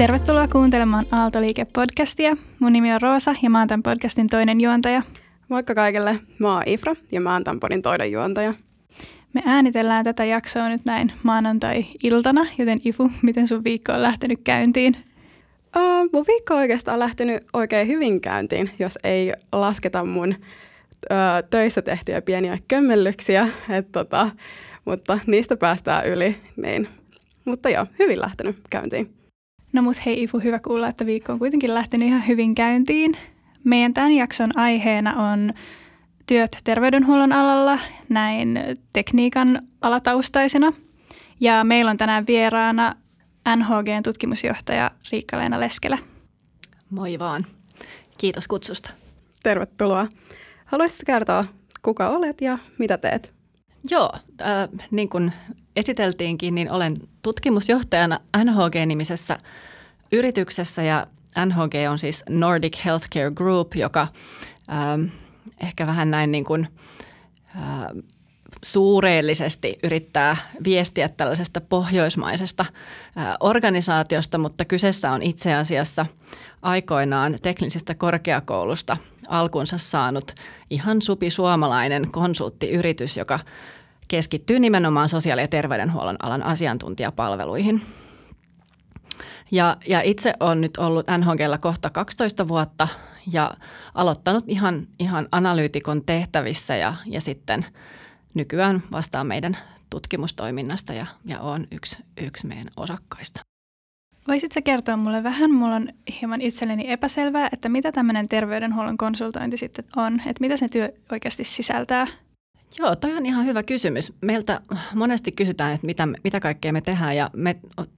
Tervetuloa kuuntelemaan Aaltoliike-podcastia. Mun nimi on Roosa ja mä oon tämän podcastin toinen juontaja. Moikka kaikille, mä oon Ifra ja mä oon tämän podin toinen juontaja. Me äänitellään tätä jaksoa nyt näin maanantai-iltana, joten Ifu, miten sun viikko on lähtenyt käyntiin? Uh, mun viikko on oikeastaan lähtenyt oikein hyvin käyntiin, jos ei lasketa mun uh, töissä tehtyjä pieniä kömmellyksiä, Et, tota, mutta niistä päästään yli. Niin. Mutta joo, hyvin lähtenyt käyntiin. No mut hei Ifu, hyvä kuulla, että viikko on kuitenkin lähtenyt ihan hyvin käyntiin. Meidän tämän jakson aiheena on työt terveydenhuollon alalla, näin tekniikan alataustaisena. Ja meillä on tänään vieraana NHGn tutkimusjohtaja Riikka-Leena Leskelä. Moi vaan. Kiitos kutsusta. Tervetuloa. Haluaisitko kertoa, kuka olet ja mitä teet? Joo, äh, niin kuin esiteltiinkin, niin olen tutkimusjohtajana NHG-nimisessä yrityksessä ja NHG on siis Nordic Healthcare Group, joka äh, ehkä vähän näin niin kuin, äh, suureellisesti yrittää viestiä tällaisesta pohjoismaisesta organisaatiosta, mutta kyseessä on itse asiassa aikoinaan teknisestä korkeakoulusta alkunsa saanut ihan supi suomalainen konsulttiyritys, joka keskittyy nimenomaan sosiaali- ja terveydenhuollon alan asiantuntijapalveluihin. Ja, ja itse olen nyt ollut NHGlla kohta 12 vuotta ja aloittanut ihan, ihan analyytikon tehtävissä ja, ja sitten – nykyään vastaan meidän tutkimustoiminnasta ja, ja on yksi, yksi meidän osakkaista. Voisitko kertoa mulle vähän, mulla on hieman itselleni epäselvää, että mitä tämmöinen terveydenhuollon konsultointi sitten on, että mitä se työ oikeasti sisältää? Joo, toi on ihan hyvä kysymys. Meiltä monesti kysytään, että mitä, mitä kaikkea me tehdään ja me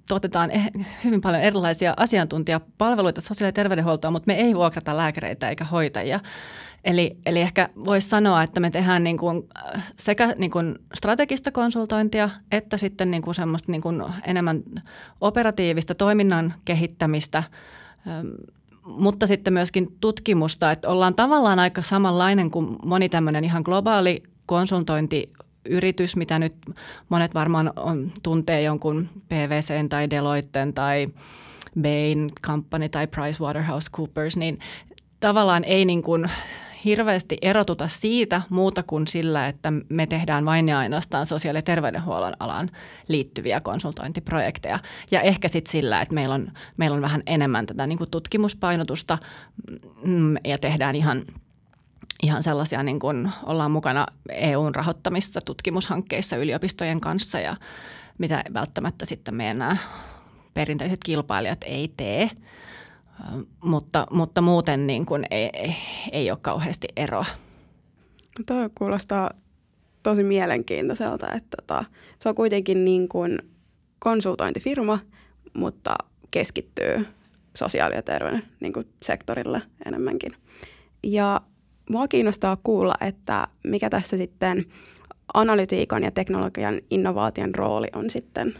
tuotetaan eh, hyvin paljon erilaisia asiantuntijapalveluita sosiaali- ja terveydenhuoltoa, mutta me ei vuokrata lääkäreitä eikä hoitajia. Eli, eli ehkä voisi sanoa, että me tehdään niin kuin sekä niin kuin strategista konsultointia että sitten niin kuin semmoista niin kuin enemmän operatiivista toiminnan kehittämistä, mutta sitten myöskin tutkimusta, että ollaan tavallaan aika samanlainen kuin moni tämmöinen ihan globaali konsultointiyritys, mitä nyt monet varmaan on, tuntee jonkun PVC tai Deloitten tai Bain Company tai PricewaterhouseCoopers, niin tavallaan ei niin kuin hirveästi erotuta siitä muuta kuin sillä, että me tehdään vain ja ainoastaan sosiaali- ja terveydenhuollon alan liittyviä konsultointiprojekteja. Ja ehkä sitten sillä, että meillä on, meillä on vähän enemmän tätä niin kuin tutkimuspainotusta mm, ja tehdään ihan ihan sellaisia, niin kuin ollaan mukana EUn rahoittamissa tutkimushankkeissa yliopistojen kanssa ja mitä välttämättä sitten meidän nämä perinteiset kilpailijat ei tee mutta, mutta muuten niin kuin ei, ei, ei ole kauheasti eroa. Tuo kuulostaa tosi mielenkiintoiselta, että tota, se on kuitenkin niin kuin konsultointifirma, mutta keskittyy sosiaali- ja terveyden niin kuin sektorille enemmänkin. Ja mua kiinnostaa kuulla, että mikä tässä sitten analytiikan ja teknologian innovaation rooli on sitten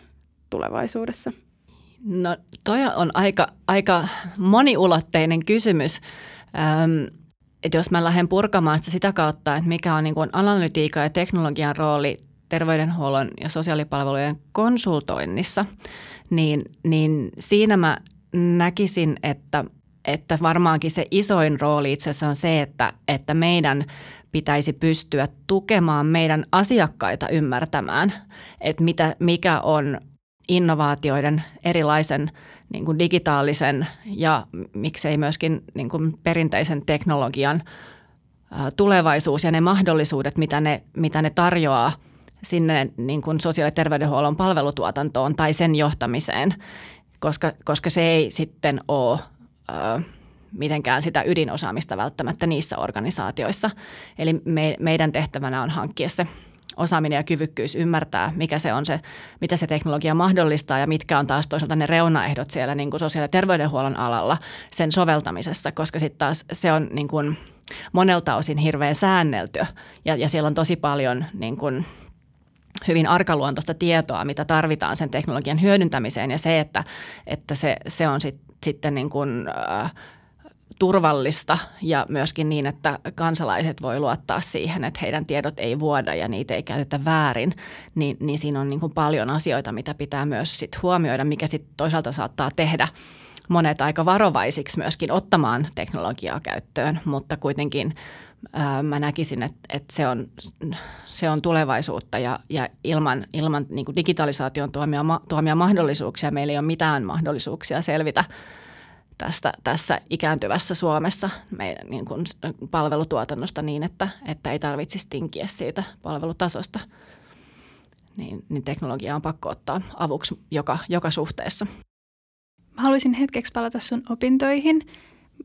tulevaisuudessa. No toi on aika, aika moniulotteinen kysymys. Öm, että jos mä lähden purkamaan sitä sitä kautta, että mikä on niin kuin analytiikan ja teknologian rooli terveydenhuollon ja sosiaalipalvelujen konsultoinnissa, niin, niin siinä mä näkisin, että, että varmaankin se isoin rooli itse asiassa on se, että, että meidän pitäisi pystyä tukemaan meidän asiakkaita ymmärtämään, että mitä, mikä on innovaatioiden, erilaisen niin kuin digitaalisen ja miksei myöskin niin kuin perinteisen teknologian tulevaisuus ja ne mahdollisuudet, mitä ne, mitä ne tarjoaa sinne niin kuin sosiaali- ja terveydenhuollon palvelutuotantoon tai sen johtamiseen, koska, koska se ei sitten ole ö, mitenkään sitä ydinosaamista välttämättä niissä organisaatioissa. Eli me, meidän tehtävänä on hankkia se osaaminen ja kyvykkyys ymmärtää, mikä se on se, mitä se teknologia mahdollistaa ja mitkä on taas toisaalta ne reunaehdot siellä niin kuin sosiaali- ja terveydenhuollon alalla sen soveltamisessa, koska sitten taas se on niin kuin monelta osin hirveän säännelty ja, ja siellä on tosi paljon niin kuin hyvin arkaluontoista tietoa, mitä tarvitaan sen teknologian hyödyntämiseen ja se, että, että se, se on sit, sitten niin kuin, äh, turvallista ja myöskin niin, että kansalaiset voi luottaa siihen, että heidän tiedot ei vuoda ja niitä ei käytetä väärin, niin, niin siinä on niin kuin paljon asioita, mitä pitää myös sit huomioida, mikä sitten toisaalta saattaa tehdä monet aika varovaisiksi myöskin ottamaan teknologiaa käyttöön, mutta kuitenkin mä näkisin, että, että se, on, se on tulevaisuutta ja, ja ilman, ilman niin kuin digitalisaation tuomia, tuomia mahdollisuuksia meillä ei ole mitään mahdollisuuksia selvitä tästä, tässä ikääntyvässä Suomessa meidän niin kuin palvelutuotannosta niin, että, että ei tarvitsisi tinkiä siitä palvelutasosta. Niin, niin teknologia on pakko ottaa avuksi joka, joka suhteessa. Mä haluaisin hetkeksi palata sun opintoihin.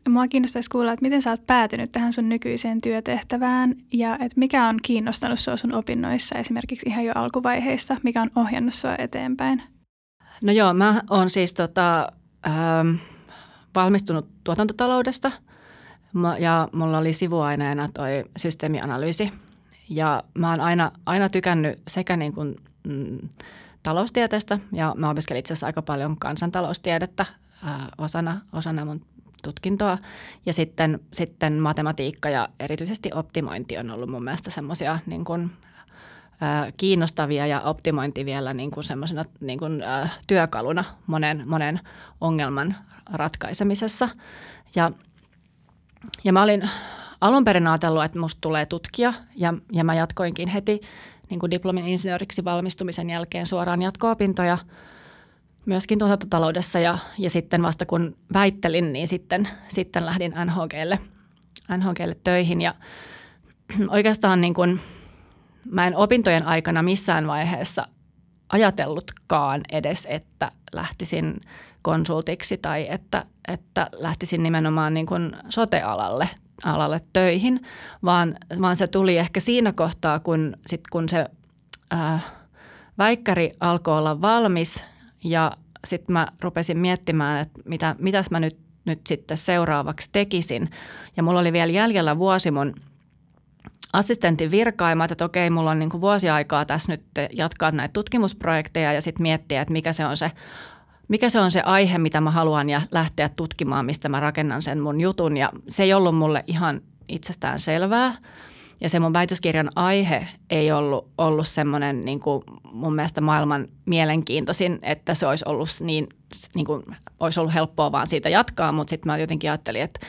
Mua kiinnostaisi kuulla, että miten sä oot päätynyt tähän sun nykyiseen työtehtävään ja että mikä on kiinnostanut sua sun opinnoissa esimerkiksi ihan jo alkuvaiheista, mikä on ohjannut sua eteenpäin? No joo, mä oon siis tota, ähm, valmistunut tuotantotaloudesta ja mulla oli sivuaineena toi systeemianalyysi. Ja mä oon aina, aina tykännyt sekä niin kuin, mm, taloustieteestä ja mä opiskelin itse asiassa aika paljon kansantaloustiedettä ää, osana, osana mun tutkintoa. Ja sitten, sitten matematiikka ja erityisesti optimointi on ollut mun mielestä semmoisia niin kuin, kiinnostavia ja optimointi vielä niin kuin semmoisena niin kuin, ä, työkaluna monen, monen ongelman ratkaisemisessa. Ja, ja mä olin alun perin ajatellut, että musta tulee tutkija ja, ja mä jatkoinkin heti niin kuin diplomin insinööriksi valmistumisen jälkeen suoraan jatko-opintoja myöskin tuotantotaloudessa ja, ja sitten vasta kun väittelin, niin sitten, sitten lähdin NHGlle, NHGlle töihin. Ja oikeastaan niin kuin, mä en opintojen aikana missään vaiheessa ajatellutkaan edes, että lähtisin konsultiksi tai että, että lähtisin nimenomaan niin kuin sote-alalle alalle töihin, vaan, vaan se tuli ehkä siinä kohtaa, kun, sit kun se äh, väikkäri alkoi olla valmis ja sitten mä rupesin miettimään, että mitä, mitäs mä nyt, nyt sitten seuraavaksi tekisin. Ja mulla oli vielä jäljellä vuosi mun assistentin virkaa ja että okei, mulla on niin kuin vuosi aikaa tässä nyt jatkaa näitä tutkimusprojekteja ja sitten miettiä, että mikä se on se mikä se on se aihe, mitä mä haluan ja lähteä tutkimaan, mistä mä rakennan sen mun jutun. Ja se ei ollut mulle ihan itsestään selvää. Ja se mun väitöskirjan aihe ei ollut, ollut semmoinen niin kuin mun mielestä maailman mielenkiintoisin, että se olisi ollut niin, niin kuin, olisi ollut helppoa vaan siitä jatkaa, mutta sitten mä jotenkin ajattelin, että,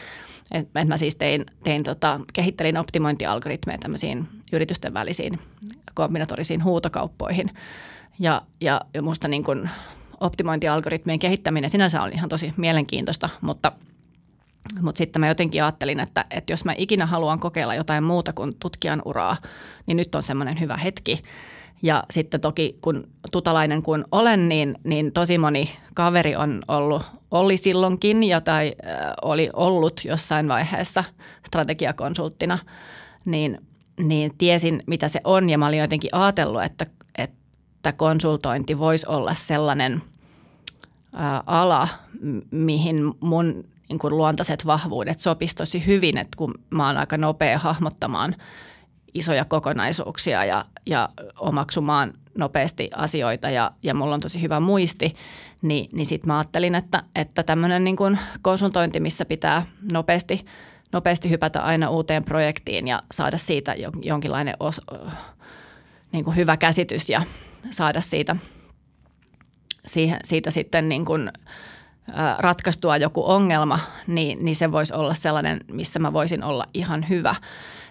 että mä siis tein, tein tota, kehittelin optimointialgoritmeja tämmöisiin yritysten välisiin kombinatorisiin huutokauppoihin. Ja, ja, ja musta niin kuin optimointialgoritmien kehittäminen sinänsä on ihan tosi mielenkiintoista, mutta, mutta sitten mä jotenkin ajattelin, että, että jos mä ikinä haluan kokeilla jotain muuta kuin tutkijan uraa, niin nyt on semmoinen hyvä hetki. Ja sitten toki kun tutalainen kun olen, niin, niin tosi moni kaveri on ollut, oli silloinkin ja tai äh, oli ollut jossain vaiheessa strategiakonsulttina, niin, niin tiesin mitä se on ja mä olin jotenkin ajatellut, että, että konsultointi voisi olla sellainen ää, ala, mihin mun niin kuin luontaiset vahvuudet sopisi tosi hyvin, että kun mä oon aika nopea hahmottamaan isoja kokonaisuuksia ja, ja omaksumaan nopeasti asioita ja, ja mulla on tosi hyvä muisti, niin, niin sitten mä ajattelin, että, että tämmöinen niin konsultointi, missä pitää nopeasti, nopeasti hypätä aina uuteen projektiin ja saada siitä jonkinlainen os, niin kuin hyvä käsitys ja saada siitä, siitä sitten niin kuin, ratkaistua joku ongelma, niin, niin se voisi olla sellainen, missä mä voisin olla ihan hyvä.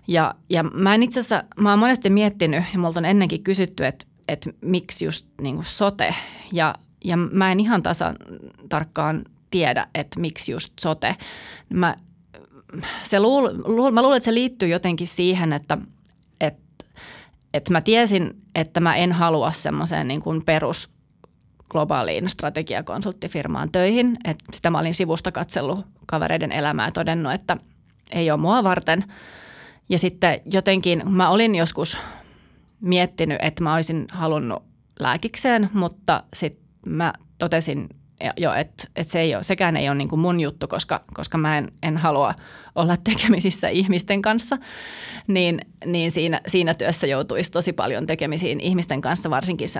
Ja, ja mä en itse asiassa, mä oon monesti miettinyt ja multa on ennenkin kysytty, että, että miksi just niin kuin sote. Ja, ja mä en ihan tasan tarkkaan tiedä, että miksi just sote. Mä, se luul, luul, mä luulen, että se liittyy jotenkin siihen, että – että mä tiesin, että mä en halua semmoiseen niin kuin perus globaaliin strategiakonsulttifirmaan töihin. Et sitä mä olin sivusta katsellut kavereiden elämää ja todennut, että ei ole mua varten. Ja sitten jotenkin mä olin joskus miettinyt, että mä olisin halunnut lääkikseen, mutta sitten mä totesin jo, että, että se ei ole, sekään ei ole niin kuin mun juttu, koska, koska mä en, en halua olla tekemisissä ihmisten kanssa, niin, niin siinä, siinä työssä joutuisi tosi paljon tekemisiin ihmisten kanssa, varsinkin se,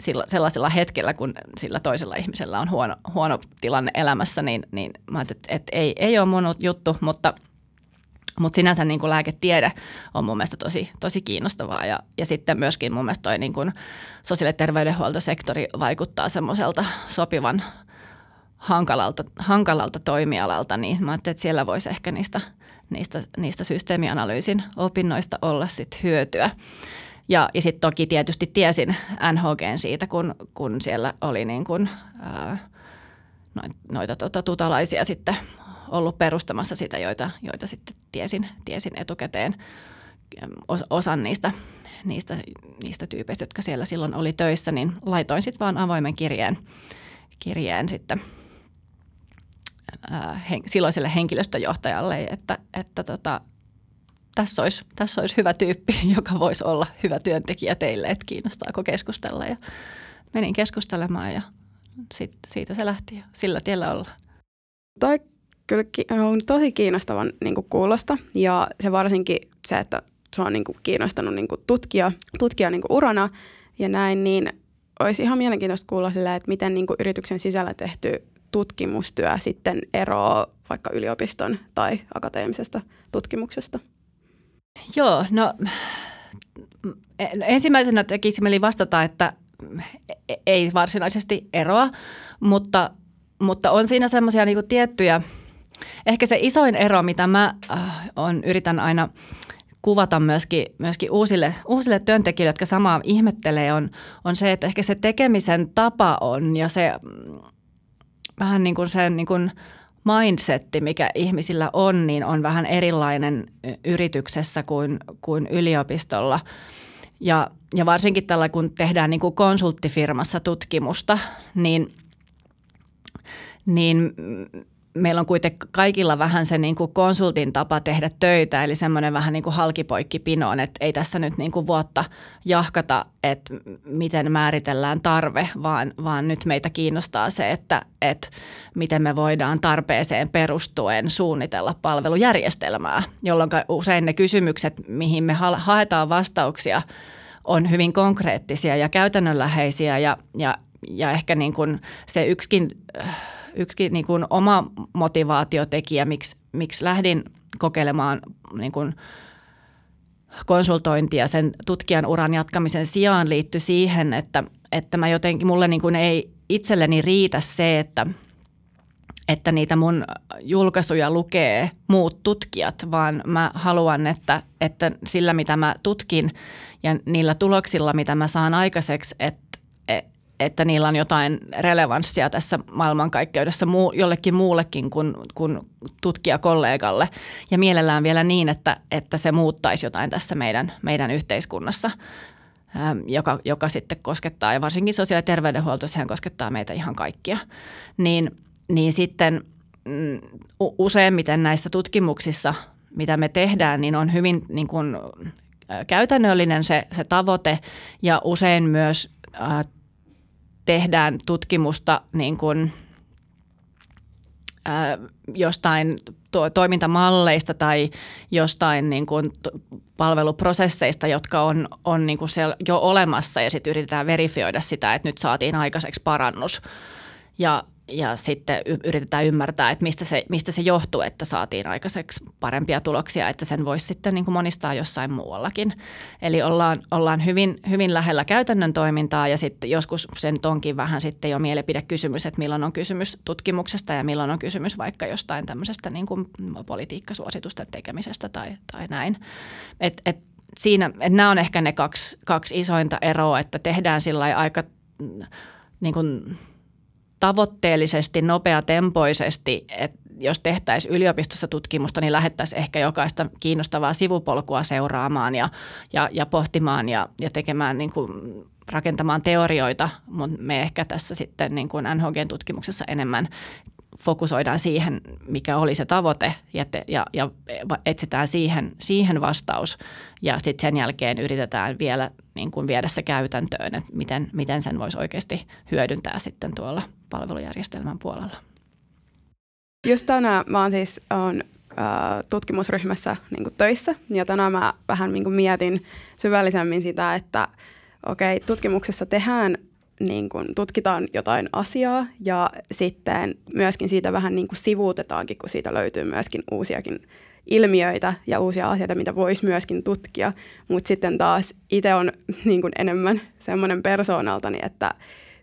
sillä, sellaisella hetkellä, kun sillä toisella ihmisellä on huono, huono tilanne elämässä, niin, niin mä ajattelin, että, että ei, ei ole mun juttu, mutta – mutta sinänsä niin kuin lääketiede on mun mielestä tosi, tosi kiinnostavaa ja, ja sitten myöskin mun mielestä toi niin kuin sosiaali- ja terveydenhuoltosektori vaikuttaa semmoiselta sopivan hankalalta, hankalalta toimialalta, niin mä ajattelin, että siellä voisi ehkä niistä, niistä, niistä systeemianalyysin opinnoista olla sit hyötyä. Ja, ja sitten toki tietysti tiesin NHGn siitä, kun, kun siellä oli niin kun, ää, noita tota, tutalaisia sitten ollut perustamassa sitä, joita, joita sitten tiesin, tiesin etukäteen osan niistä, niistä, niistä tyypeistä, jotka siellä silloin oli töissä, niin laitoin sitten vaan avoimen kirjeen, kirjeen sitten ää, hen, silloiselle henkilöstöjohtajalle, että, että tota, tässä, olisi, tässä olisi hyvä tyyppi, joka voisi olla hyvä työntekijä teille, että kiinnostaako keskustella. Ja menin keskustelemaan ja sit, siitä se lähti ja sillä tiellä ollaan. Toi kyllä on tosi kiinnostavan niin kuin kuulosta ja se varsinkin se, että se on niin kuin kiinnostanut niin kuin tutkija, tutkija niin kuin urana ja näin, niin olisi ihan mielenkiintoista kuulla sille, että miten niin kuin yrityksen sisällä tehty tutkimustyö sitten eroaa vaikka yliopiston tai akateemisesta tutkimuksesta. Joo, no ensimmäisenä tekisi mieli vastata, että ei varsinaisesti eroa, mutta, mutta on siinä semmoisia niinku tiettyjä, ehkä se isoin ero, mitä mä äh, on, yritän aina kuvata myöskin, myöskin uusille, uusille työntekijöille, jotka samaa ihmettelee, on, on se, että ehkä se tekemisen tapa on ja se mm, vähän niin kuin sen niin kuin mindsetti, mikä ihmisillä on, niin on vähän erilainen yrityksessä kuin, kuin yliopistolla. Ja, ja varsinkin tällä, kun tehdään niin kuin konsulttifirmassa tutkimusta, niin, niin meillä on kuitenkin kaikilla vähän se niin kuin konsultin tapa tehdä töitä, eli semmoinen vähän niin kuin halkipoikkipinoon, että ei tässä nyt niin kuin vuotta jahkata, että miten määritellään tarve, vaan, vaan nyt meitä kiinnostaa se, että, että miten me voidaan tarpeeseen perustuen suunnitella palvelujärjestelmää, jolloin usein ne kysymykset, mihin me haetaan vastauksia, on hyvin konkreettisia ja käytännönläheisiä ja, ja, ja ehkä niin kuin se yksikin yksi niin kuin oma motivaatiotekijä, miksi, miksi lähdin kokeilemaan niin kuin konsultointia sen tutkijan uran jatkamisen sijaan liittyi siihen, että, että mä jotenkin, mulle niin kuin ei itselleni riitä se, että, että niitä mun julkaisuja lukee muut tutkijat, vaan mä haluan, että, että sillä mitä mä tutkin ja niillä tuloksilla, mitä mä saan aikaiseksi, että että niillä on jotain relevanssia tässä maailmankaikkeudessa muu, jollekin muullekin kuin, kuin tutkijakollegalle. Ja mielellään vielä niin, että, että se muuttaisi jotain tässä meidän, meidän yhteiskunnassa, ähm, joka, joka sitten koskettaa, ja varsinkin sosiaali- ja terveydenhuolto, sehän koskettaa meitä ihan kaikkia. Niin, niin sitten mm, useimmiten näissä tutkimuksissa, mitä me tehdään, niin on hyvin niin kuin, käytännöllinen se, se tavoite ja usein myös tehdään tutkimusta niin kuin, ää, jostain to- toimintamalleista tai jostain niin kuin palveluprosesseista, jotka on, on niin kuin siellä jo olemassa ja sitten yritetään verifioida sitä, että nyt saatiin aikaiseksi parannus. Ja ja sitten yritetään ymmärtää, että mistä se, mistä se johtuu, että saatiin aikaiseksi parempia tuloksia, että sen voisi sitten niin kuin monistaa jossain muuallakin. Eli ollaan, ollaan hyvin, hyvin lähellä käytännön toimintaa ja sitten joskus sen onkin vähän sitten jo mielipidekysymys, että milloin on kysymys tutkimuksesta ja milloin on kysymys vaikka jostain tämmöisestä niin kuin politiikkasuositusten tekemisestä tai, tai näin. Et, et siinä, että nämä on ehkä ne kaksi, kaksi isointa eroa, että tehdään sillä aika niin kuin tavoitteellisesti, nopeatempoisesti, että jos tehtäisiin yliopistossa tutkimusta, niin lähettäisiin ehkä jokaista kiinnostavaa sivupolkua seuraamaan ja, ja, ja pohtimaan ja, ja tekemään niin kuin, rakentamaan teorioita, mutta me ehkä tässä sitten niin kuin NHG-tutkimuksessa enemmän fokusoidaan siihen, mikä oli se tavoite ja, te, ja, ja etsitään siihen, siihen vastaus ja sitten sen jälkeen yritetään vielä niin kuin viedä se käytäntöön, että miten, miten sen voisi oikeasti hyödyntää sitten tuolla palvelujärjestelmän puolella. Just tänään mä oon siis on, äh, tutkimusryhmässä niin kuin töissä ja tänään mä vähän niin kuin mietin syvällisemmin sitä, että okei, tutkimuksessa tehdään niin kuin tutkitaan jotain asiaa ja sitten myöskin siitä vähän niin kuin sivuutetaankin, kun siitä löytyy myöskin uusiakin ilmiöitä ja uusia asioita, mitä voisi myöskin tutkia. Mutta sitten taas itse on niin kuin enemmän semmoinen persoonaltani, että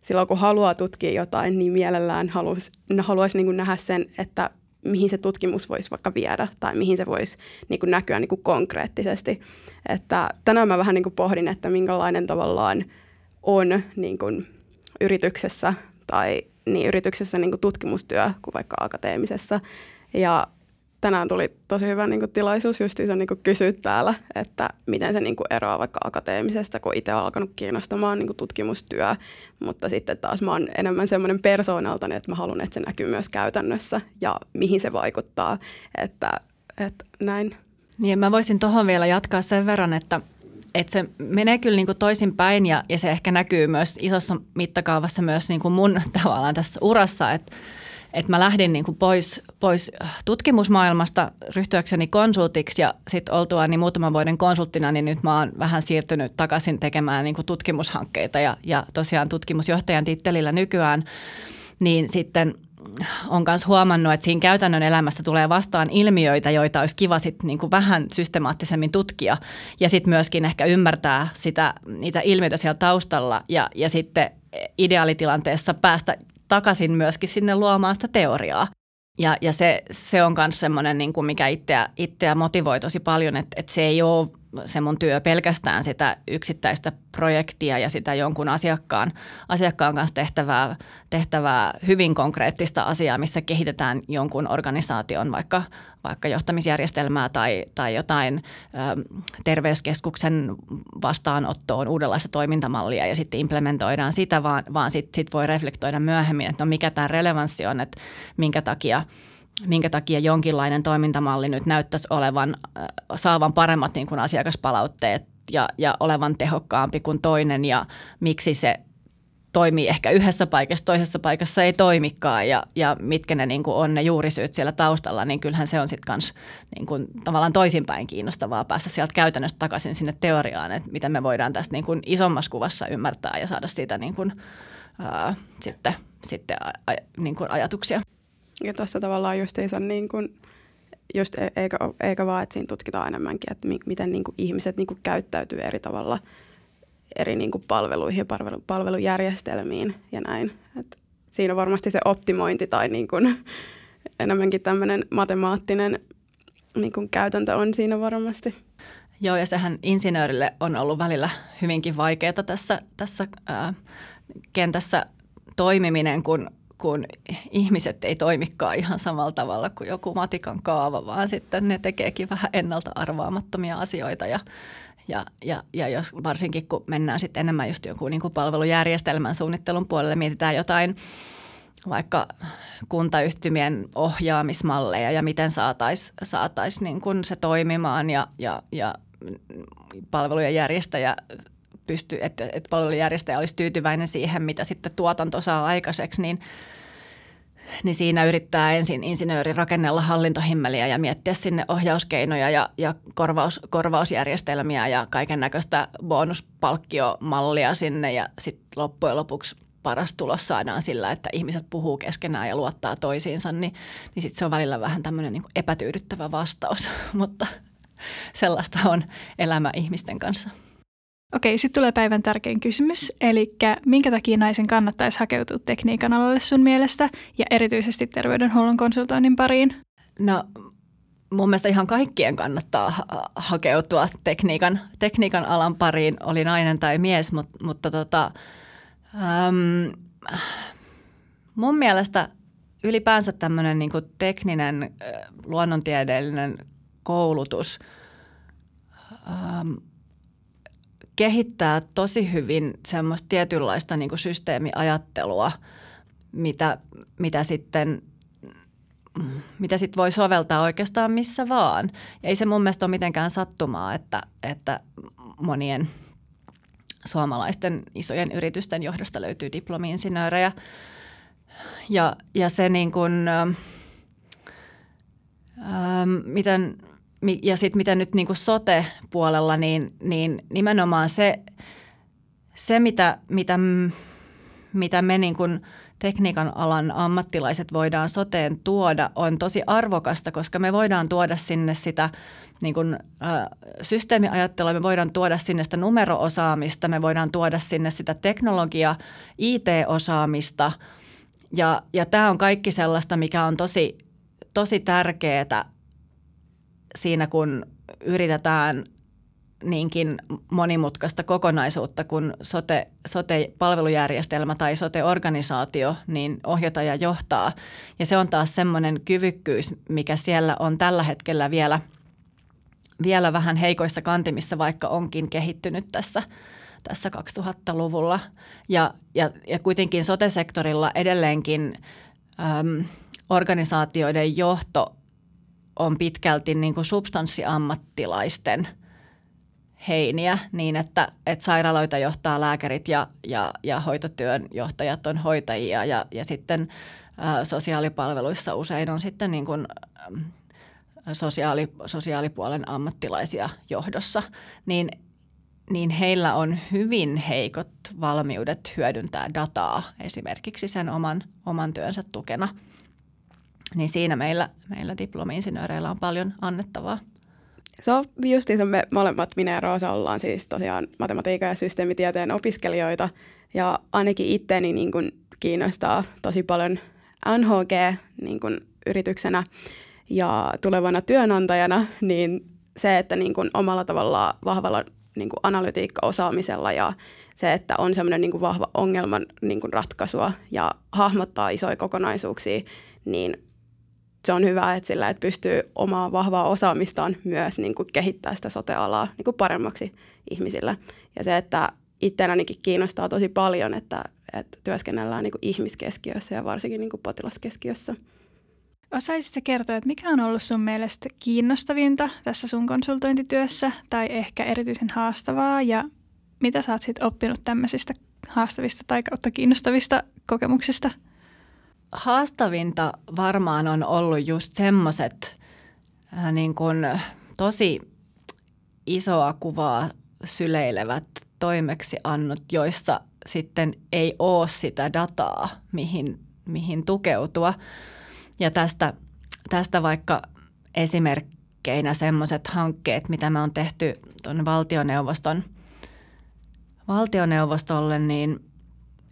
silloin kun haluaa tutkia jotain, niin mielellään haluaisi, haluaisi niin kuin nähdä sen, että mihin se tutkimus voisi vaikka viedä tai mihin se voisi niin kuin näkyä niin kuin konkreettisesti. Että tänään mä vähän niin kuin pohdin, että minkälainen tavallaan on niin kuin yrityksessä tai niin yrityksessä niin kuin tutkimustyö kuin vaikka akateemisessa. Ja tänään tuli tosi hyvä niin kuin, tilaisuus justiinsa niin kuin, kysyä täällä, että miten se niin kuin, eroaa vaikka akateemisesta, kun itse on alkanut kiinnostamaan niin kuin, tutkimustyö, mutta sitten taas mä oon enemmän semmoinen persoonaltani, että mä haluan, että se näkyy myös käytännössä ja mihin se vaikuttaa, että, että näin. Niin, mä voisin tuohon vielä jatkaa sen verran, että, että se menee kyllä niin kuin toisinpäin ja, ja se ehkä näkyy myös isossa mittakaavassa myös niin kuin mun tavallaan tässä urassa, että että mä lähdin niin kuin pois, pois tutkimusmaailmasta ryhtyäkseni konsultiksi ja sitten oltua niin muutaman vuoden konsulttina, niin nyt mä oon vähän siirtynyt takaisin tekemään niin kuin tutkimushankkeita ja, ja tosiaan tutkimusjohtajan tittelillä nykyään, niin sitten on myös huomannut, että siinä käytännön elämässä tulee vastaan ilmiöitä, joita olisi kiva sit niin kuin vähän systemaattisemmin tutkia ja sitten myöskin ehkä ymmärtää sitä, niitä ilmiöitä siellä taustalla ja, ja sitten ideaalitilanteessa päästä takaisin myöskin sinne luomaan sitä teoriaa. Ja, ja se, se on myös semmoinen, niin kuin mikä itseä, itseä motivoi tosi paljon, että, että se ei ole se mun työ pelkästään sitä yksittäistä projektia ja sitä jonkun asiakkaan, asiakkaan kanssa tehtävää, tehtävää hyvin konkreettista asiaa, missä kehitetään jonkun organisaation vaikka, vaikka johtamisjärjestelmää tai, tai jotain ö, terveyskeskuksen vastaanottoon uudenlaista toimintamallia ja sitten implementoidaan sitä, vaan, vaan sitten sit voi reflektoida myöhemmin, että no mikä tämä relevanssi on, että minkä takia – minkä takia jonkinlainen toimintamalli nyt näyttäisi olevan, äh, saavan paremmat niin kuin asiakaspalautteet ja, ja olevan tehokkaampi kuin toinen ja miksi se toimii ehkä yhdessä paikassa, toisessa paikassa ei toimikaan ja, ja mitkä ne niin kuin on ne juurisyyt siellä taustalla, niin kyllähän se on sitten kans niin tavallaan toisinpäin kiinnostavaa päästä sieltä käytännössä takaisin sinne teoriaan, että miten me voidaan tästä niin kuin isommassa kuvassa ymmärtää ja saada siitä niin kuin, ää, sitten, sitten a, a, niin kuin ajatuksia. Ja tuossa tavallaan justiinsa niin kuin, just e- eikä, eikä vaan, että siinä tutkitaan enemmänkin, että mi, miten niin kuin ihmiset niin kuin käyttäytyy eri tavalla eri niin kuin palveluihin ja palvelu, palvelujärjestelmiin ja näin. Et siinä on varmasti se optimointi tai niin kuin, enemmänkin tämmöinen matemaattinen niin kuin käytäntö on siinä varmasti. Joo, ja sehän insinöörille on ollut välillä hyvinkin vaikeaa tässä, tässä ää, kentässä toimiminen, kun kun ihmiset ei toimikaan ihan samalla tavalla kuin joku matikan kaava, vaan sitten ne tekeekin vähän ennalta arvaamattomia asioita ja, ja, ja, ja jos, varsinkin kun mennään sitten enemmän just joku niin kuin palvelujärjestelmän suunnittelun puolelle, mietitään jotain vaikka kuntayhtymien ohjaamismalleja ja miten saataisiin saatais niin se toimimaan ja, ja, ja palvelujen järjestäjä pysty, että, että palvelujärjestäjä olisi tyytyväinen siihen, mitä sitten tuotanto saa aikaiseksi, niin, niin siinä yrittää ensin insinööri rakennella hallintohimmeliä ja miettiä sinne ohjauskeinoja ja, ja korvaus, korvausjärjestelmiä ja kaiken näköistä bonuspalkkiomallia sinne ja sitten loppujen lopuksi paras tulos saadaan sillä, että ihmiset puhuu keskenään ja luottaa toisiinsa, niin, niin sitten se on välillä vähän tämmöinen niin epätyydyttävä vastaus, mutta sellaista on elämä ihmisten kanssa. Okei, sitten tulee päivän tärkein kysymys. Eli minkä takia naisen kannattaisi hakeutua tekniikan alalle sun mielestä ja erityisesti terveydenhuollon konsultoinnin pariin? No mun mielestä ihan kaikkien kannattaa ha- hakeutua tekniikan, tekniikan alan pariin, oli nainen tai mies, mutta, mutta tota, äm, mun mielestä ylipäänsä tämmöinen niin tekninen luonnontieteellinen koulutus ähm, – kehittää tosi hyvin semmoista tietynlaista niin kuin systeemiajattelua, mitä, mitä sitten mitä sit voi soveltaa oikeastaan missä vaan. Ja ei se mun mielestä ole mitenkään sattumaa, että, että monien suomalaisten isojen yritysten johdosta löytyy diplomi-insinöörejä. Ja, ja se niin kuin, ähm, miten ja sitten miten nyt niin sote-puolella, niin, niin nimenomaan se, se mitä, mitä, mitä me niin kuin tekniikan alan ammattilaiset voidaan soteen tuoda, on tosi arvokasta, koska me voidaan tuoda sinne sitä niin kuin, ä, systeemiajattelua, me voidaan tuoda sinne sitä numeroosaamista, me voidaan tuoda sinne sitä teknologia, IT-osaamista ja, ja tämä on kaikki sellaista, mikä on tosi, tosi tärkeää siinä, kun yritetään niinkin monimutkaista kokonaisuutta kuin sote, sote-palvelujärjestelmä tai sote-organisaatio niin ohjata ja johtaa. Ja se on taas semmoinen kyvykkyys, mikä siellä on tällä hetkellä vielä, vielä vähän heikoissa kantimissa, vaikka onkin kehittynyt tässä, tässä 2000-luvulla. Ja, ja, ja kuitenkin sote-sektorilla edelleenkin äm, organisaatioiden johto on pitkälti niin kuin substanssiammattilaisten – heiniä niin, että, että sairaaloita johtaa lääkärit ja, ja, ja hoitotyön johtajat on hoitajia ja, ja sitten ä, sosiaalipalveluissa usein on sitten niin kuin, ä, sosiaali, sosiaalipuolen ammattilaisia johdossa, niin, niin heillä on hyvin heikot valmiudet hyödyntää dataa esimerkiksi sen oman, oman työnsä tukena. Niin siinä meillä, meillä diplomi-insinööreillä on paljon annettavaa. Se on justiinsa me molemmat minä ja Roosa ollaan siis tosiaan matematiikan ja systeemitieteen opiskelijoita ja ainakin itteni niin kuin kiinnostaa tosi paljon NHG niin kuin yrityksenä ja tulevana työnantajana, niin se, että niin kuin omalla tavalla vahvalla niin kuin analytiikka-osaamisella ja se, että on semmoinen niin vahva ongelman niin kuin ratkaisua ja hahmottaa isoja kokonaisuuksia, niin se on hyvä, että sillä että pystyy omaa vahvaa osaamistaan myös niin kuin kehittää sitä sote-alaa niin kuin paremmaksi ihmisille. Ja se, että itseänikin kiinnostaa tosi paljon, että, että työskennellään niin kuin ihmiskeskiössä ja varsinkin niin kuin potilaskeskiössä. Osaisitko kertoa, että mikä on ollut sun mielestä kiinnostavinta tässä sun konsultointityössä tai ehkä erityisen haastavaa ja mitä sä oot sitten oppinut tämmöisistä haastavista tai kautta kiinnostavista kokemuksista? Haastavinta varmaan on ollut just semmoiset äh, niin kuin tosi isoa kuvaa syleilevät toimeksiannot, joissa sitten ei ole sitä dataa, mihin, mihin tukeutua. Ja tästä, tästä vaikka esimerkkeinä semmoiset hankkeet, mitä me on tehty tuonne valtioneuvoston, valtioneuvostolle, niin –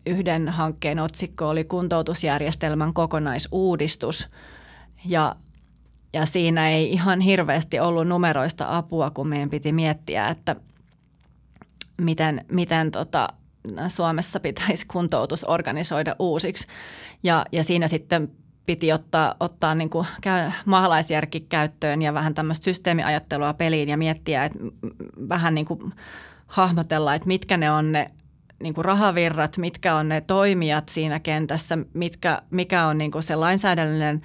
yhden hankkeen otsikko oli kuntoutusjärjestelmän kokonaisuudistus ja, ja siinä ei ihan hirveästi ollut numeroista apua, kun meidän piti miettiä, että miten, miten tota, Suomessa pitäisi kuntoutus organisoida uusiksi. Ja, ja siinä sitten piti ottaa, ottaa niin kuin maalaisjärki käyttöön ja vähän tämmöistä systeemiajattelua peliin ja miettiä, että vähän niin kuin hahmotella, että mitkä ne on ne niin kuin rahavirrat, mitkä on ne toimijat siinä kentässä, mitkä, mikä on niin kuin se lainsäädännöllinen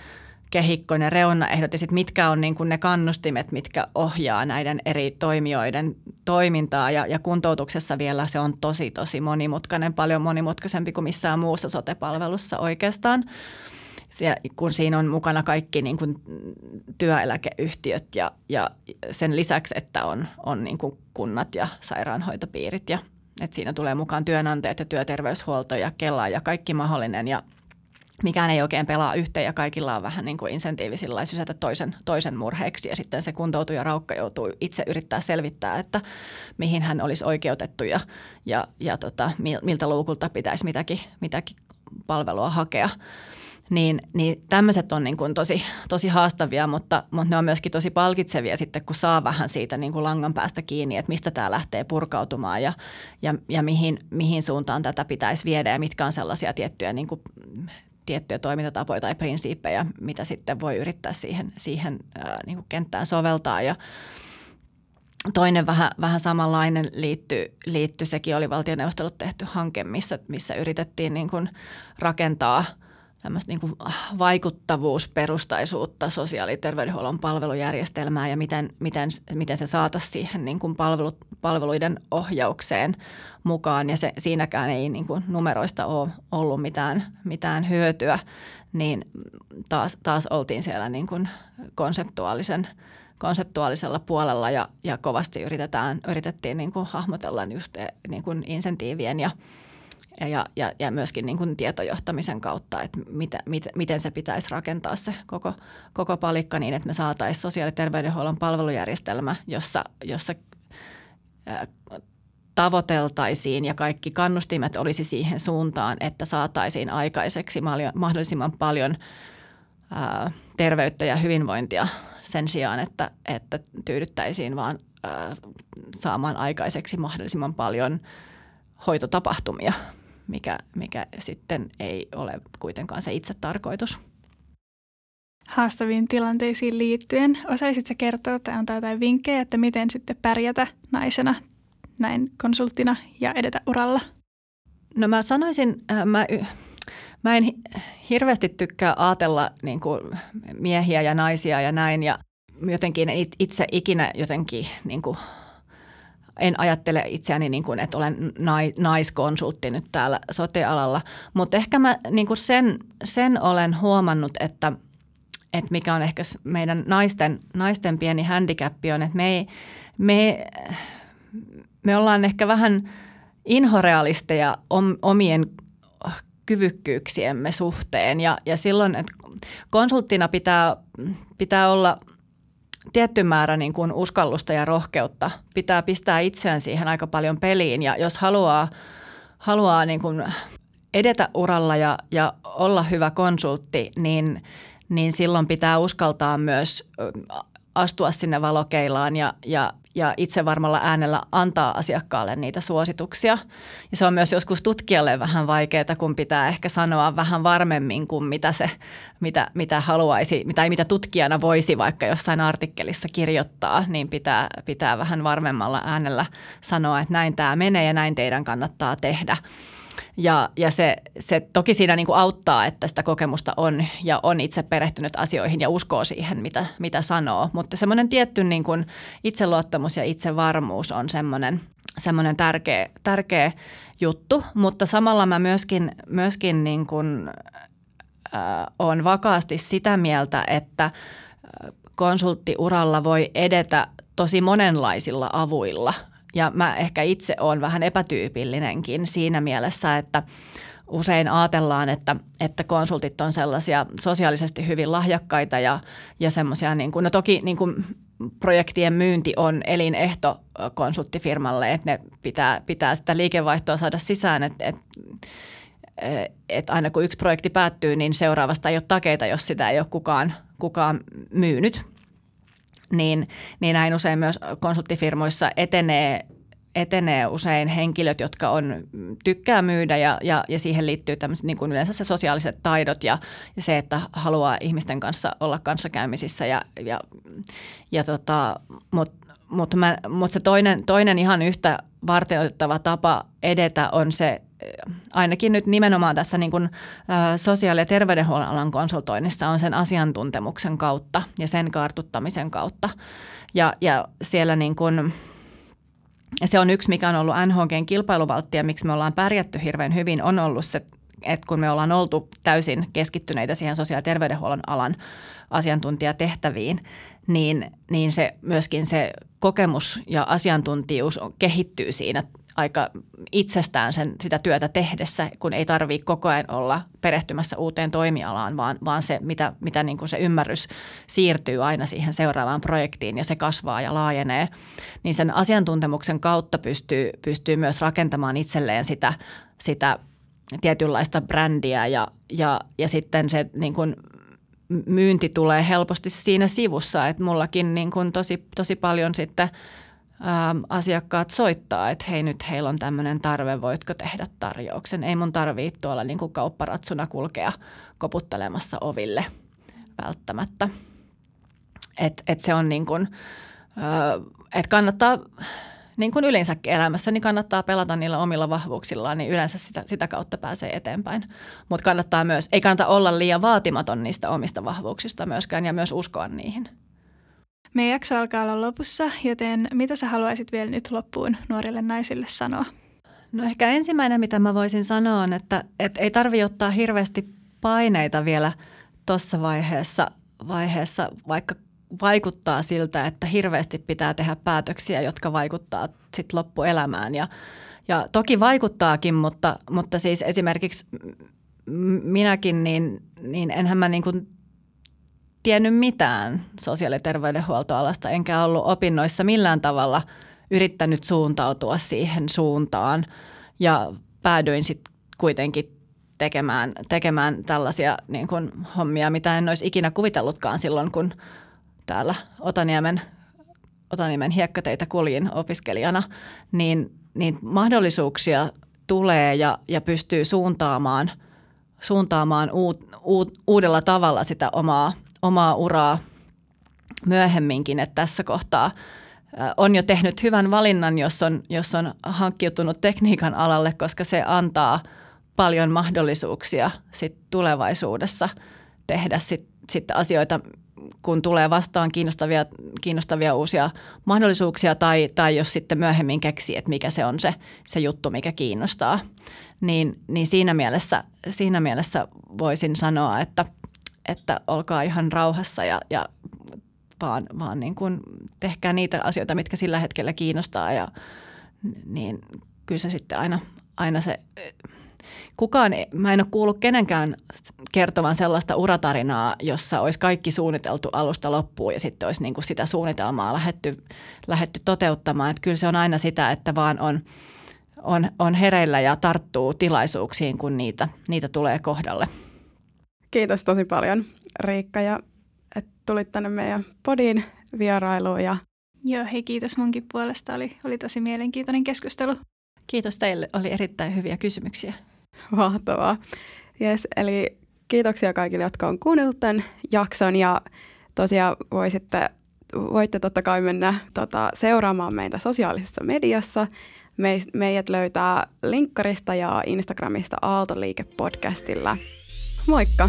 kehikko, ne reunaehdot ja sitten mitkä on niin kuin ne kannustimet, mitkä ohjaa näiden eri toimijoiden toimintaa. Ja, ja kuntoutuksessa vielä se on tosi, tosi monimutkainen, paljon monimutkaisempi kuin missään muussa sotepalvelussa oikeastaan. Se, kun siinä on mukana kaikki niin kuin työeläkeyhtiöt ja, ja sen lisäksi, että on, on niin kuin kunnat ja sairaanhoitopiirit ja että siinä tulee mukaan työnantajat ja työterveyshuolto ja Kela ja kaikki mahdollinen ja mikään ei oikein pelaa yhteen ja kaikilla on vähän niin kuin insentiivi sysätä toisen, toisen murheeksi. Ja sitten se kuntoutuja raukka joutuu itse yrittää selvittää, että mihin hän olisi oikeutettu ja, ja, ja tota, miltä luukulta pitäisi mitäkin, mitäkin palvelua hakea niin, niin tämmöiset on niin kuin tosi, tosi haastavia, mutta, mutta ne on myöskin tosi palkitsevia sitten, kun saa vähän siitä niin kuin langan päästä kiinni, että mistä tämä lähtee purkautumaan ja, ja, ja mihin, mihin suuntaan tätä pitäisi viedä ja mitkä on sellaisia tiettyjä, niin kuin, tiettyjä toimintatapoja tai prinsiippejä, mitä sitten voi yrittää siihen, siihen ää, niin kuin kenttään soveltaa. Ja Toinen vähän, vähän samanlainen liittyy, liittyy, sekin oli valtioneuvostelut tehty hanke, missä, missä yritettiin niin kuin rakentaa – tämmöistä niin vaikuttavuusperustaisuutta sosiaali- ja terveydenhuollon palvelujärjestelmää ja miten, miten, miten se saataisiin siihen niin kuin palvelu, palveluiden ohjaukseen mukaan. Ja se, siinäkään ei niin kuin numeroista ole ollut mitään, mitään hyötyä, niin taas, taas oltiin siellä niin kuin konseptuaalisen konseptuaalisella puolella ja, ja kovasti yritetään, yritettiin niin kuin hahmotella just niin kuin insentiivien ja – ja, ja, ja myöskin niin kuin tietojohtamisen kautta, että mitä, mit, miten se pitäisi rakentaa se koko, koko palikka niin, että me saataisiin sosiaali- ja terveydenhuollon palvelujärjestelmä, jossa, jossa ää, tavoiteltaisiin ja kaikki kannustimet olisi siihen suuntaan, että saataisiin aikaiseksi mahdollisimman paljon ää, terveyttä ja hyvinvointia sen sijaan, että, että tyydyttäisiin vaan ää, saamaan aikaiseksi mahdollisimman paljon hoitotapahtumia, mikä, mikä sitten ei ole kuitenkaan se itse tarkoitus. Haastaviin tilanteisiin liittyen, osaisitko kertoa tai antaa jotain vinkkejä, että miten sitten pärjätä naisena näin konsulttina ja edetä uralla? No mä sanoisin, äh, mä, mä en hirveästi tykkää ajatella niin kuin miehiä ja naisia ja näin ja jotenkin itse ikinä jotenkin niin kuin, en ajattele itseäni niin kuin, että olen naiskonsultti nyt täällä sote-alalla, mutta ehkä mä niin kuin sen, sen olen huomannut, että, että mikä on ehkä meidän naisten, naisten pieni handicap on, että me, ei, me me ollaan ehkä vähän inhorealisteja omien kyvykkyyksiemme suhteen ja, ja silloin, että konsulttina pitää, pitää olla tietty määrä niin kuin uskallusta ja rohkeutta. Pitää pistää itseään siihen aika paljon peliin ja jos haluaa, haluaa niin kuin edetä uralla ja, ja olla hyvä konsultti, niin, niin silloin pitää uskaltaa myös astua sinne valokeilaan ja, ja, ja itse varmalla äänellä antaa asiakkaalle niitä suosituksia. Ja se on myös joskus tutkijalle vähän vaikeaa, kun pitää ehkä sanoa vähän varmemmin kuin mitä, se, mitä, mitä haluaisi, mitä, mitä tutkijana voisi vaikka jossain artikkelissa kirjoittaa, niin pitää, pitää vähän varmemmalla äänellä sanoa, että näin tämä menee ja näin teidän kannattaa tehdä. Ja, ja se, se toki siinä niin kuin auttaa, että sitä kokemusta on ja on itse perehtynyt asioihin ja uskoo siihen, mitä, mitä sanoo. Mutta semmoinen tietty niin kuin itseluottamus ja itsevarmuus on semmoinen, semmoinen tärkeä, tärkeä juttu. Mutta samalla mä myöskin, myöskin niin kuin, äh, on vakaasti sitä mieltä, että konsulttiuralla voi edetä tosi monenlaisilla avuilla – ja mä ehkä itse olen vähän epätyypillinenkin siinä mielessä, että usein ajatellaan, että, että konsultit on sellaisia sosiaalisesti hyvin lahjakkaita ja, ja semmoisia, niin no toki niin kuin projektien myynti on elinehto konsulttifirmalle, että ne pitää, pitää sitä liikevaihtoa saada sisään, että, että että aina kun yksi projekti päättyy, niin seuraavasta ei ole takeita, jos sitä ei ole kukaan, kukaan myynyt niin, niin näin usein myös konsulttifirmoissa etenee etenee usein henkilöt, jotka on, tykkää myydä ja, ja, ja siihen liittyy tämmöiset niin kuin yleensä se sosiaaliset taidot ja, ja se, että haluaa ihmisten kanssa olla kanssakäymisissä. Ja, ja, ja tota, Mutta mut mut se toinen, toinen ihan yhtä varteenotettava tapa edetä on se ainakin nyt nimenomaan tässä niin kuin, sosiaali- ja terveydenhuollon alan konsultoinnissa on sen asiantuntemuksen kautta ja sen kartuttamisen kautta. Ja, ja siellä niin kuin, se on yksi, mikä on ollut NHGn kilpailuvaltti ja miksi me ollaan pärjätty hirveän hyvin, on ollut se, että kun me ollaan oltu täysin keskittyneitä siihen sosiaali- ja terveydenhuollon alan asiantuntijatehtäviin, niin, niin se myöskin se kokemus ja asiantuntijuus kehittyy siinä aika itsestään sen, sitä työtä tehdessä, kun ei tarvitse koko ajan olla perehtymässä uuteen toimialaan, vaan, vaan se, mitä, mitä niin kuin se ymmärrys siirtyy aina siihen seuraavaan projektiin ja se kasvaa ja laajenee, niin sen asiantuntemuksen kautta pystyy, pystyy myös rakentamaan itselleen sitä, sitä tietynlaista brändiä ja, ja, ja sitten se niin kuin myynti tulee helposti siinä sivussa, että mullakin niin kuin tosi, tosi paljon sitten – ähm, asiakkaat soittaa, että hei nyt heillä on tämmöinen tarve, voitko tehdä tarjouksen. Ei mun tarvitse tuolla niin kuin kaupparatsuna kulkea koputtelemassa oville välttämättä. Et, et se on niin kuin, äh, että kannattaa, niin kuin yleensäkin elämässä, niin kannattaa pelata niillä omilla vahvuuksillaan, niin yleensä sitä, sitä kautta pääsee eteenpäin. Mutta kannattaa myös, ei kannata olla liian vaatimaton niistä omista vahvuuksista myöskään ja myös uskoa niihin. Meidän jakso alkaa olla lopussa, joten mitä sä haluaisit vielä nyt loppuun nuorille naisille sanoa? No ehkä ensimmäinen, mitä mä voisin sanoa on, että, että ei tarvi ottaa hirveästi paineita vielä tuossa vaiheessa, vaiheessa, vaikka vaikuttaa siltä, että hirveästi pitää tehdä päätöksiä, jotka vaikuttaa sitten loppuelämään. Ja, ja toki vaikuttaakin, mutta, mutta siis esimerkiksi minäkin, niin, niin enhän mä niin kuin tiennyt mitään sosiaali- ja terveydenhuoltoalasta, enkä ollut opinnoissa millään tavalla yrittänyt suuntautua siihen suuntaan. Ja päädyin sitten kuitenkin tekemään, tekemään tällaisia niin kuin hommia, mitä en olisi ikinä kuvitellutkaan silloin, kun täällä Otaniemen, Otaniemen hiekkateitä kuljin opiskelijana, niin, niin mahdollisuuksia tulee ja, ja pystyy suuntaamaan, suuntaamaan uut, uut, uudella tavalla sitä omaa, omaa uraa myöhemminkin, että tässä kohtaa on jo tehnyt hyvän valinnan, jos on, jos on hankkiutunut tekniikan alalle, koska se antaa paljon mahdollisuuksia sit tulevaisuudessa tehdä sit, sit asioita, kun tulee vastaan kiinnostavia, kiinnostavia uusia mahdollisuuksia tai, tai jos sitten myöhemmin keksii, että mikä se on se, se juttu, mikä kiinnostaa. Niin, niin siinä, mielessä, siinä mielessä voisin sanoa, että – että olkaa ihan rauhassa ja, ja vaan, vaan niin kuin tehkää niitä asioita, mitkä sillä hetkellä kiinnostaa ja niin kyllä se sitten aina, aina se, kukaan, mä en ole kuullut kenenkään kertovan sellaista uratarinaa, jossa olisi kaikki suunniteltu alusta loppuun ja sitten olisi niin kuin sitä suunnitelmaa lähetty, lähetty toteuttamaan. Että kyllä se on aina sitä, että vaan on, on, on hereillä ja tarttuu tilaisuuksiin, kun niitä, niitä tulee kohdalle. Kiitos tosi paljon Riikka ja että tulit tänne meidän podin vierailuun. Ja... Joo, hei kiitos munkin puolesta. Oli, oli tosi mielenkiintoinen keskustelu. Kiitos teille, oli erittäin hyviä kysymyksiä. Mahtavaa. Yes, eli kiitoksia kaikille, jotka on kuunnellut tämän jakson ja tosiaan voisitte, voitte totta kai mennä tota, seuraamaan meitä sosiaalisessa mediassa. Me, meidät löytää linkkarista ja Instagramista Aaltoliike podcastilla. Moikka!